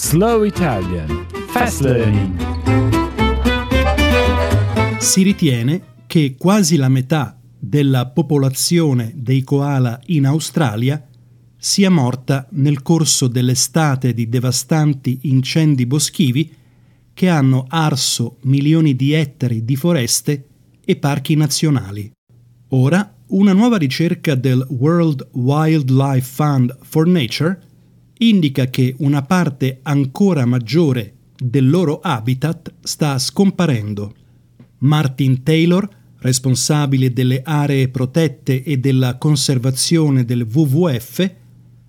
Slow Italian Fast Learning Si ritiene che quasi la metà della popolazione dei koala in Australia sia morta nel corso dell'estate di devastanti incendi boschivi che hanno arso milioni di ettari di foreste e parchi nazionali. Ora, una nuova ricerca del World Wildlife Fund for Nature indica che una parte ancora maggiore del loro habitat sta scomparendo. Martin Taylor, responsabile delle aree protette e della conservazione del WWF,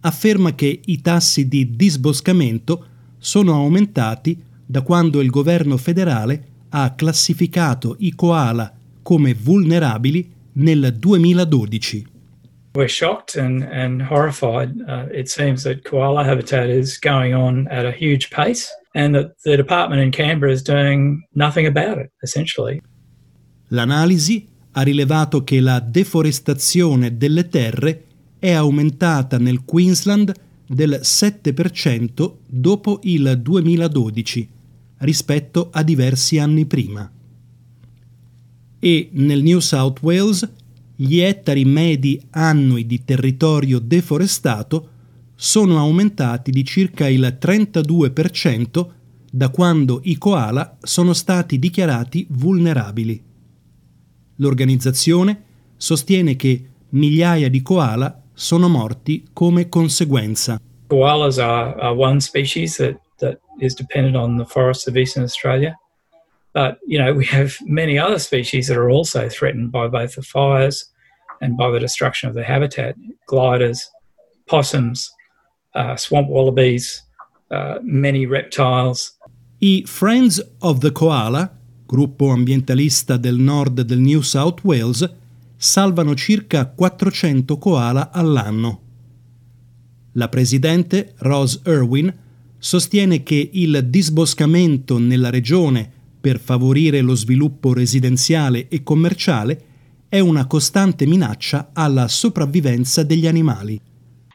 afferma che i tassi di disboscamento sono aumentati da quando il governo federale ha classificato i koala come vulnerabili nel 2012. We're shocked and, and horrified. Uh, it seems that koala habitat is going on at a huge pace and that the department in Canberra is doing nothing about it, essentially. L'analisi ha rilevato che la deforestazione delle terre è aumentata nel Queensland del 7% dopo il 2012 rispetto a diversi anni prima. E nel New South Wales gli ettari medi annui di territorio deforestato sono aumentati di circa il 32% da quando i koala sono stati dichiarati vulnerabili. L'organizzazione sostiene che migliaia di koala sono morti come conseguenza. Koalas are, are one species that, that is dependent on the forests of eastern Australia. But, you know, we have many other species that are also threatened by both the fires and by the destruction of the habitat. Gliders, possums, uh, swamp wallabies, uh, many reptiles. I Friends of the Koala, gruppo ambientalista del nord del New South Wales, salvano circa 400 koala all'anno. La presidente Rose Irwin sostiene che il disboscamento nella regione per favorire lo sviluppo residenziale e commerciale è una costante minaccia alla sopravvivenza degli animali.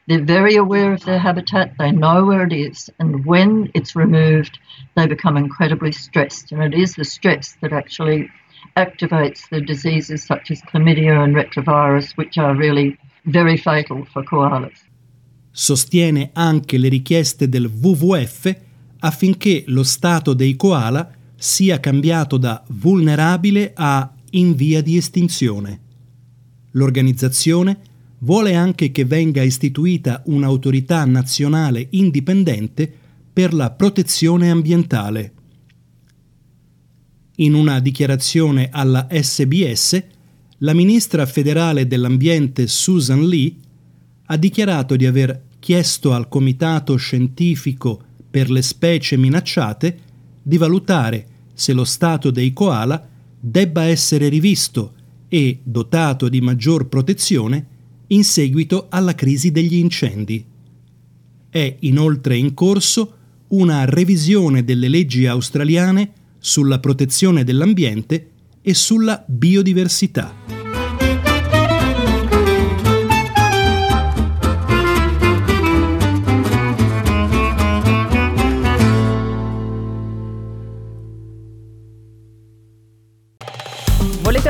They're very aware of their habitat, they know where it is, and when it's removed, they become incredibly stressed. And it is the stress that actually activates the diseases such as chlamydia and retrovirus, which are really very fatal for koalas. Sostiene anche le richieste del WWF affinché lo stato dei koala sia cambiato da vulnerabile a in via di estinzione. L'organizzazione vuole anche che venga istituita un'autorità nazionale indipendente per la protezione ambientale. In una dichiarazione alla SBS, la ministra federale dell'ambiente Susan Lee ha dichiarato di aver chiesto al Comitato Scientifico per le specie minacciate di valutare se lo stato dei koala debba essere rivisto e dotato di maggior protezione in seguito alla crisi degli incendi. È inoltre in corso una revisione delle leggi australiane sulla protezione dell'ambiente e sulla biodiversità.